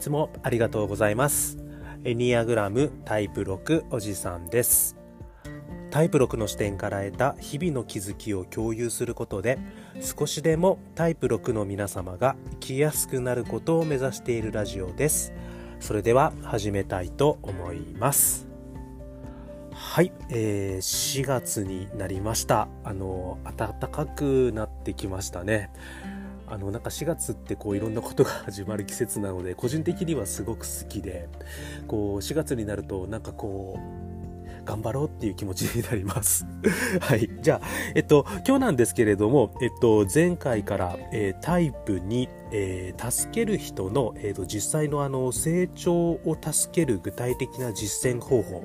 つもありがとうございます。エニアグラムタイプ6おじさんです。タイプ6の視点から得た日々の気づきを共有することで少しでもタイプ6の皆様が生きやすくなることを目指しているラジオです。それでは始めたいと思います。はい、えー、4月になりました。あの暖かくなってきましたね。あのなんか4月ってこういろんなことが始まる季節なので個人的にはすごく好きでこう4月になるとなんかこう頑張ろうっていう気持ちになります。はい。じゃあ、えっと、今日なんですけれども、えっと、前回から、えー、タイプ2、えー、助ける人の、えーと、実際のあの成長を助ける具体的な実践方法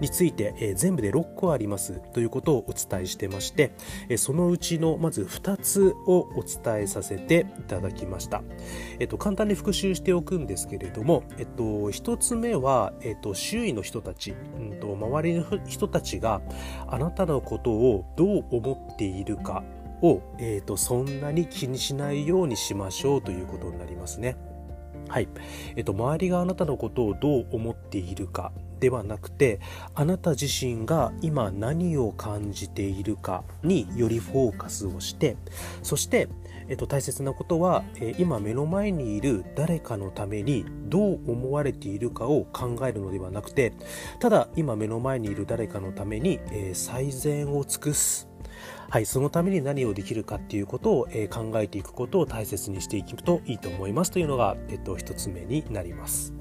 について、えー、全部で6個ありますということをお伝えしてまして、えー、そのうちのまず2つをお伝えさせていただきました。えっ、と、簡単に復習しておくんですけれども、えっ、と、1つ目は、えっ、と、周囲の人たち、うんと、周りの人たちがあなたのことをどう思っているかを、えーと、そんなに気にしないようにしましょうということになりますね。はい。えっ、ー、と、周りがあなたのことをどう思っているかではなくて、あなた自身が今何を感じているかによりフォーカスをして、そして、えっと、大切なことは、えー、今目の前にいる誰かのためにどう思われているかを考えるのではなくてただ今目の前にいる誰かのために、えー、最善を尽くすはい、そのために何をできるかっていうことを、え、考えていくことを大切にしていくといいと思いますというのが、えっと、一つ目になります。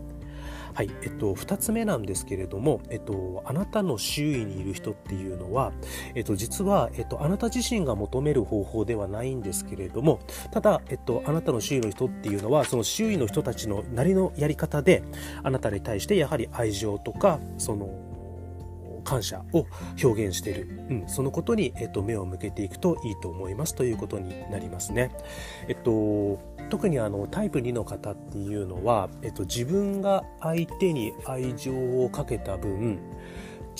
はい、えっと、二つ目なんですけれども、えっと、あなたの周囲にいる人っていうのは、えっと、実は、えっと、あなた自身が求める方法ではないんですけれども、ただ、えっと、あなたの周囲の人っていうのは、その周囲の人たちのなりのやり方で、あなたに対してやはり愛情とか、その、感謝を表現している、うん、そのことに、えっと、目を向けていくといいと思いますということになりますね。えっと特にあのタイプ2の方っていうのは、えっと、自分が相手に愛情をかけた分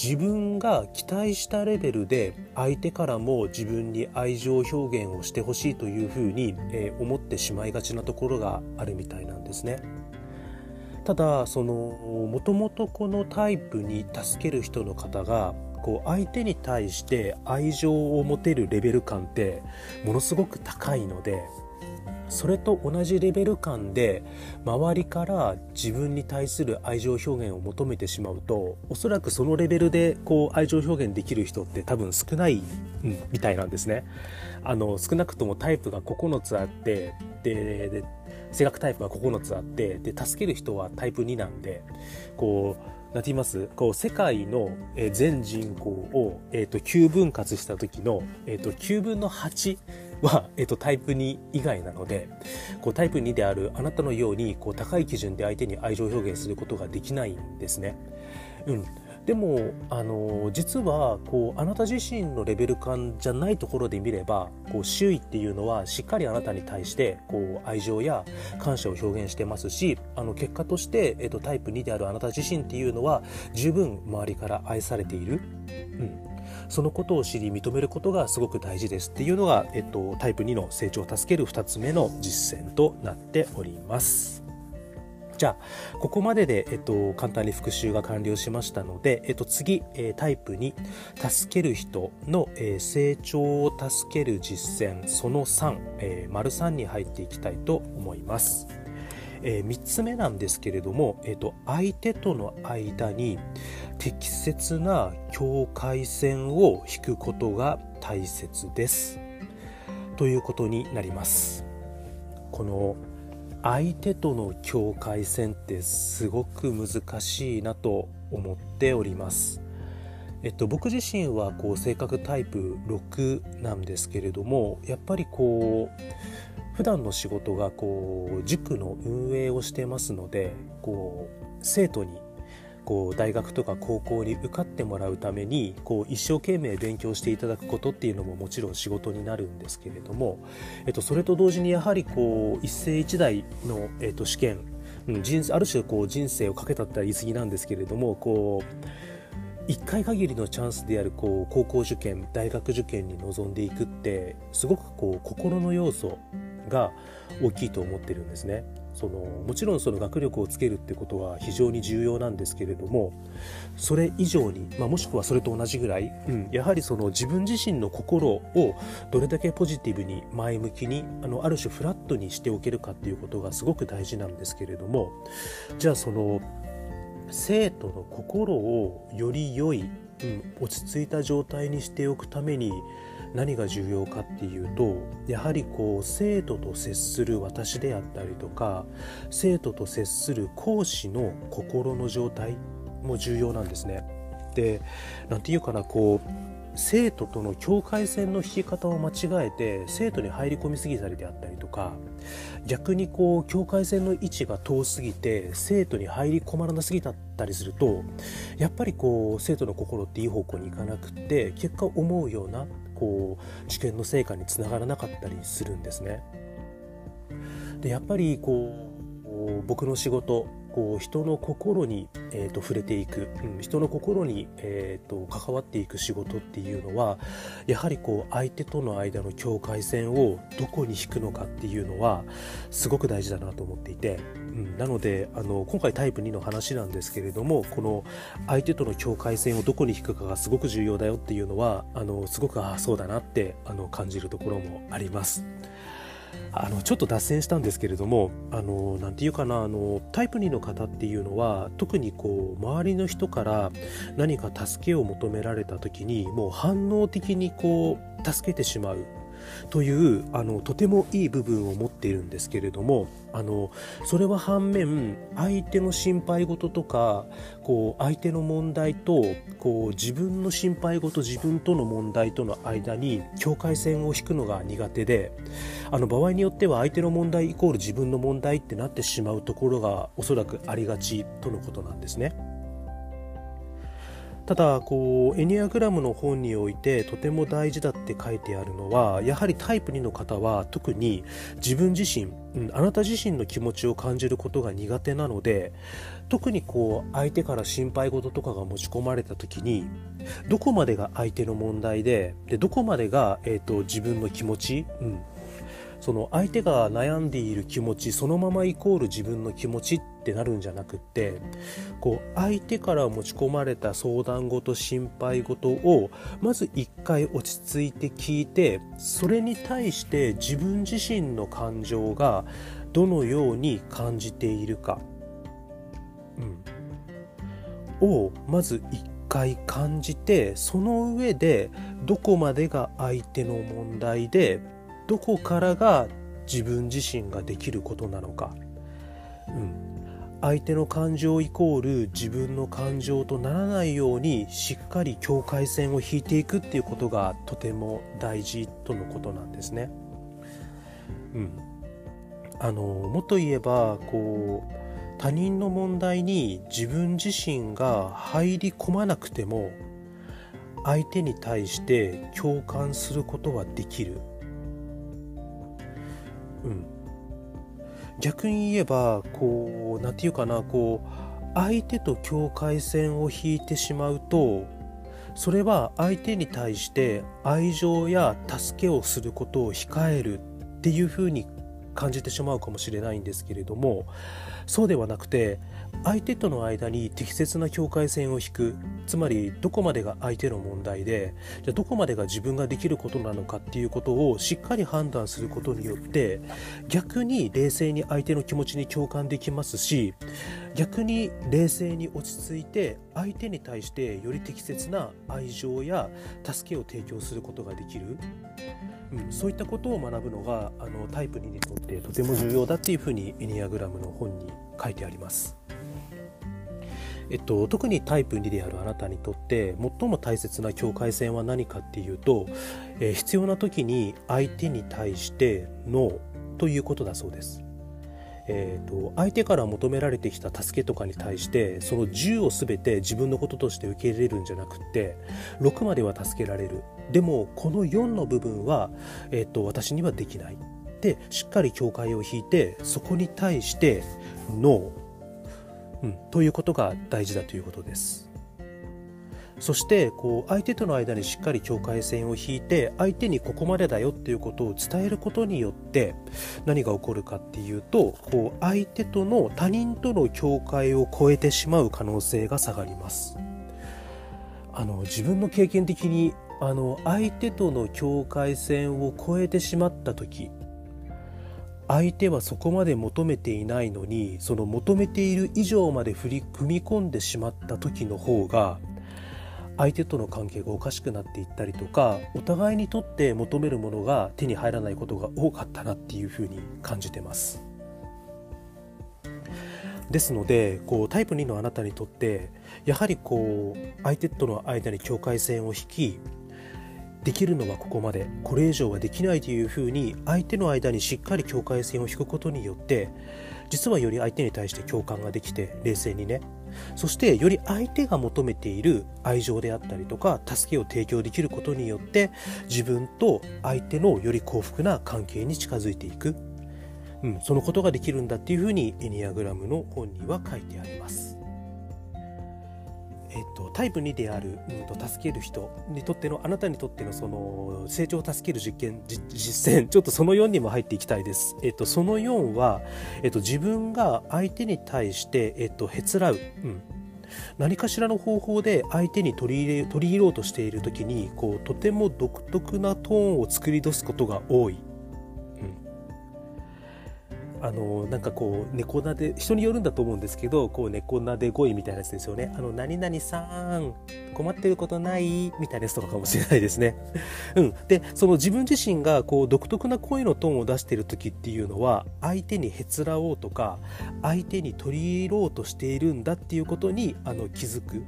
自分が期待したレベルで相手からも自分に愛情表現をしてほしいというふうに、えー、思ってしまいがちなところがあるみたいなんですね。ただそのもともとこのタイプに助ける人の方がこう相手に対して愛情を持てるレベル感ってものすごく高いのでそれと同じレベル感で周りから自分に対する愛情表現を求めてしまうとおそらくそのレベルでこう愛情表現できる人って多分少ない、うん、みたいなんですね。あの少なくともタイプが9つあってで性格タイプが9つあってで助ける人はタイプ2なんでこう何て言います？こう世界の全人口を、えー、と9分割した時の、えー、と9分の8は、えっと、タイプ2以外なので、こうタイプ2であるあなたのようにこう高い基準で相手に愛情表現することができないんですね。うん、でもあの実はこうあなた自身のレベル感じゃないところで見ればこう周囲っていうのはしっかりあなたに対してこう愛情や感謝を表現してますしあの結果として、えっと、タイプ2であるあなた自身っていうのは十分周りから愛されている。うんそのことを知り認めることがすごく大事ですっていうのが、えっと、タイプ2の成長を助ける2つ目の実践となっております。じゃあ、ここまでで、えっと、簡単に復習が完了しましたので、えっと、次、えタイプ2、助ける人の、え成長を助ける実践、その3、えー、丸3に入っていきたいと思います。えー、3つ目なんですけれども、えーと、相手との間に適切な境界線を引くことが大切です。ということになります。この相手との境界線ってすごく難しいなと思っております。えっと、僕自身はこう性格タイプ6なんですけれどもやっぱりこう普段の仕事がこう塾の運営をしてますのでこう生徒にこう大学とか高校に受かってもらうためにこう一生懸命勉強していただくことっていうのももちろん仕事になるんですけれども、えっと、それと同時にやはりこう一世一代の、えっと、試験、うん、人ある種こう人生をかけたったら言い過ぎなんですけれどもこう1回限りのチャンスであるこう高校受験大学受験に臨んでいくってすごくこう心の要素が大きいと思ってるんですね。そのもちろんその学力をつけるってことは非常に重要なんですけれどもそれ以上に、まあ、もしくはそれと同じぐらい、うん、やはりその自分自身の心をどれだけポジティブに前向きにあのある種フラットにしておけるかっていうことがすごく大事なんですけれどもじゃあその生徒の心をより良い、うん、落ち着いた状態にしておくために何が重要かっていうとやはりこう生徒と接する私であったりとか生徒と接する講師の心の状態も重要なんですね。で何て言うかなこう生徒との境界線の引き方を間違えて生徒に入り込みすぎたりであったりとか逆にこう境界線の位置が遠すぎて生徒に入り込まらなすぎたったりするとやっぱりこう生徒の心っていい方向に行かなくって結果思うようなこう受験の成果につながらなかったりするんですね。でやっぱりこう僕の仕事こう人の心に、えーと、触れていく、うん、人の心に、えーと、関わっていく仕事っていうのはやはりこう相手との間の境界線をどこに引くのかっていうのはすごく大事だなと思っていて、うん、なのであの今回タイプ2の話なんですけれどもこの相手との境界線をどこに引くかがすごく重要だよっていうのはあのすごくああそうだなってあの感じるところもあります。あのちょっと脱線したんですけれどもあのなんていうかなあのタイプ2の方っていうのは特にこう周りの人から何か助けを求められた時にもう反応的にこう助けてしまう。というあのとてもいい部分を持っているんですけれどもあのそれは反面相手の心配事とかこう相手の問題とこう自分の心配事自分との問題との間に境界線を引くのが苦手であの場合によっては相手の問題イコール自分の問題ってなってしまうところがおそらくありがちとのことなんですね。ただこうエニアグラムの本においてとても大事だって書いてあるのはやはりタイプ2の方は特に自分自身、うん、あなた自身の気持ちを感じることが苦手なので特にこう相手から心配事とかが持ち込まれた時にどこまでが相手の問題ででどこまでが、えーと、自分の気持ち、うん、その相手が悩んでいる気持ちそのままイコール自分の気持ちってなるんじゃなくってこう相手から持ち込まれた相談事心配事をまず一回落ち着いて聞いてそれに対して自分自身の感情がどのように感じているか、うん、をまず一回感じてその上でどこまでが相手の問題でどこからが自分自身ができることなのか、うん、相手の感情イコール自分の感情とならないようにしっかり境界線を引いていくっていうことがとても大事とのことなんですね。うん、あのもっと言えばこう他人の問題に自分自身が入り込まなくても相手に対して共感することはできる。うん、逆に言えばこう何て言うかなこう相手と境界線を引いてしまうとそれは相手に対して愛情や助けをすることを控えるっていうふうに感じてしまうかもしれないんですけれどもそうではなくて相手との間に適切な境界線を引くつまりどこまでが相手の問題でじゃどこまでが自分ができることなのかっていうことをしっかり判断することによって逆に冷静に相手の気持ちに共感できますし逆に冷静に落ち着いて相手に対してより適切な愛情や助けを提供することができる、うん、そういったことを学ぶのがあのタイプ2にとってとても重要だっていうふうにエニアグラムの本に書いてあります。えっと、特にタイプ2であるあなたにとって最も大切な境界線は何かっていうと、えー、必要な時に相手に対してノーということだそうです。えーと、相手から求められてきた助けとかに対してその10を全て自分のこととして受け入れるんじゃなくって6までは助けられるでもこの4の部分は、えーと私にはできない。でしっかり境界を引いてそこに対してノー、うん、ということが大事だということです。そしてこう相手との間にしっかり境界線を引いて相手にここまでだよっていうことを伝えることによって何が起こるかっていうとこう相手との他人との境界を超えてしまう可能性が下がります。あの自分の経験的にあの相手との境界線を越えてしまった時相手はそこまで求めていないのにその求めている以上まで振り踏み込んでしまった時の方が相手との関係がおかしくなっていったりとかお互いにとって求めるものが手に入らないことが多かったなっていうふうに感じてます。ですのでこうタイプ2のあなたにとってやはりこう相手との間に境界線を引きできるのはここまでこれ以上はできないというふうに相手の間にしっかり境界線を引くことによって実はより相手に対して共感ができて冷静にねそしてより相手が求めている愛情であったりとか助けを提供できることによって自分と相手のより幸福な関係に近づいていく、うん、そのことができるんだっていうふうにエニアグラムの本には書いてあります。えっと、タイプ2である、うんと、助ける人にとってのあなたにとってのその成長を助ける実験実践ちょっとその4にも入っていきたいです。えっと、その4は、えっと、自分が相手に対して、えっと、へつらう、うん、何かしらの方法で相手に取り入れ取り入ろうとしている時にこうとても独特なトーンを作り出すことが多い。あのなんかこう猫なで人によるんだと思うんですけどこう猫なで声みたいなやつですよね。あの何々さん困ってることない？みたいなやつとかかもしれないですね。うん。でその自分自身がこう独特な声のトーンを出している時っていうのは相手にへつらおうとか相手に取り入ろうとしているんだっていうことにあの気づく。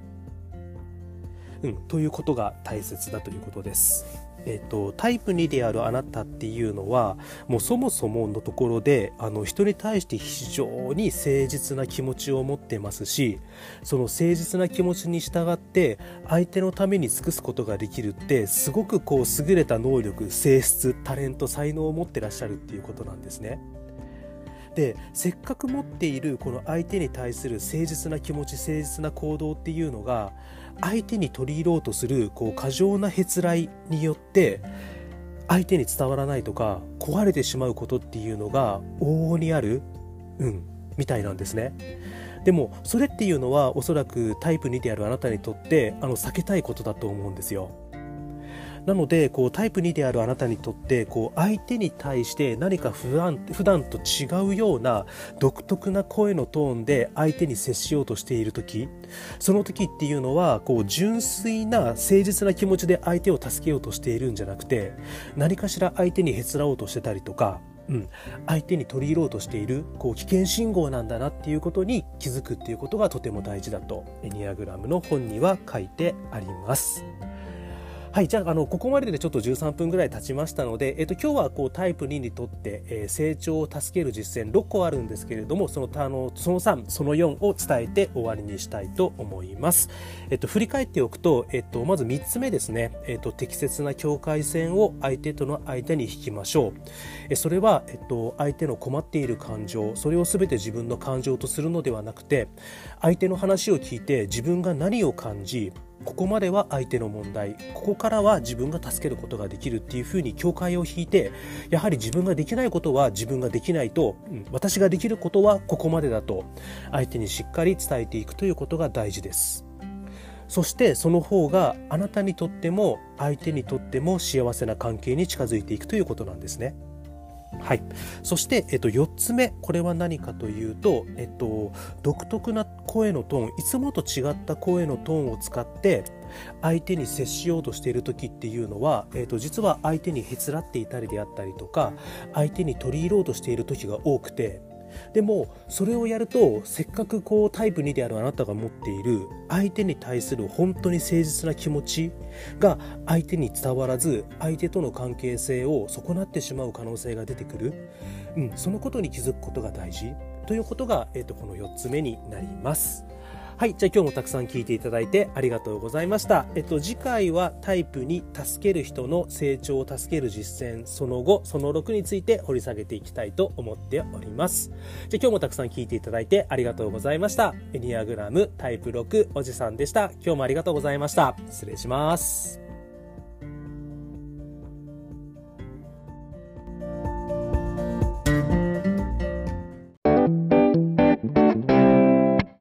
うん、ということが大切だということです。えっと、タイプ2であるあなたっていうのはもうそもそものところであの人に対して非常に誠実な気持ちを持ってますしその誠実な気持ちに従って相手のために尽くすことができるってすごくこう優れた能力性質タレント才能を持ってらっしゃるっていうことなんですね。でせっかく持っているこの相手に対する誠実な気持ち誠実な行動っていうのが相手に取り入ろうとするこう過剰なへつらいによって相手に伝わらないとか壊れてしまうことっていうのが往々にある、うん、みたいなんですね。でもそれっていうのはおそらくタイプ2であるあなたにとってあの避けたいことだと思うんですよ。なのでこうタイプ2であるあなたにとってこう相手に対して何か普段普段と違うような独特な声のトーンで相手に接しようとしている時その時っていうのはこう純粋な誠実な気持ちで相手を助けようとしているんじゃなくて何かしら相手にへつらおうとしてたりとかうん、相手に取り入ろうとしているこう危険信号なんだなっていうことに気づくっていうことがとても大事だとエニアグラムの本には書いてあります。はい、じゃあ、あの、ここまででちょっと13分ぐらい経ちましたので、えっと、今日はこうタイプ2にとって、えー、成長を助ける実践6個あるんですけれども、その、あの、その3、その4を伝えて終わりにしたいと思います。えっと、振り返っておくと、えっと、まず3つ目ですね、えっと、適切な境界線を相手との間に引きましょう。えそれは、えっと、相手の困っている感情、それを全て自分の感情とするのではなくて、相手の話を聞いて自分が何を感じ、ここまでは相手の問題ここからは自分が助けることができるっていうふうに境界を引いてやはり自分ができないことは自分ができないと、うん、私ができることはここまでだと相手にしっかり伝えていくということが大事ですそしてその方があなたにとっても相手にとっても幸せな関係に近づいていくということなんですね。はい、そして、えっと、4つ目。これは何かというと、えっと、独特な声のトーン。いつもと違った声のトーンを使って相手に接しようとしている時っていうのは、えっと、実は相手にへつらっていたりであったりとか相手に取り入ろうとしている時が多くてでもそれをやるとせっかくこうタイプ2であるあなたが持っている相手に対する本当に誠実な気持ちが相手に伝わらず相手との関係性を損なってしまう可能性が出てくる、うん、そのことに気づくことが大事ということが、えー、とこの4つ目になります。はい。じゃあ今日もたくさん聞いていただいてありがとうございました。えっと、次回はタイプに助ける人の成長を助ける実践、その後、その6について掘り下げていきたいと思っております。じゃあ今日もたくさん聞いていただいてありがとうございました。エニアグラムタイプ6おじさんでした。今日もありがとうございました。失礼します。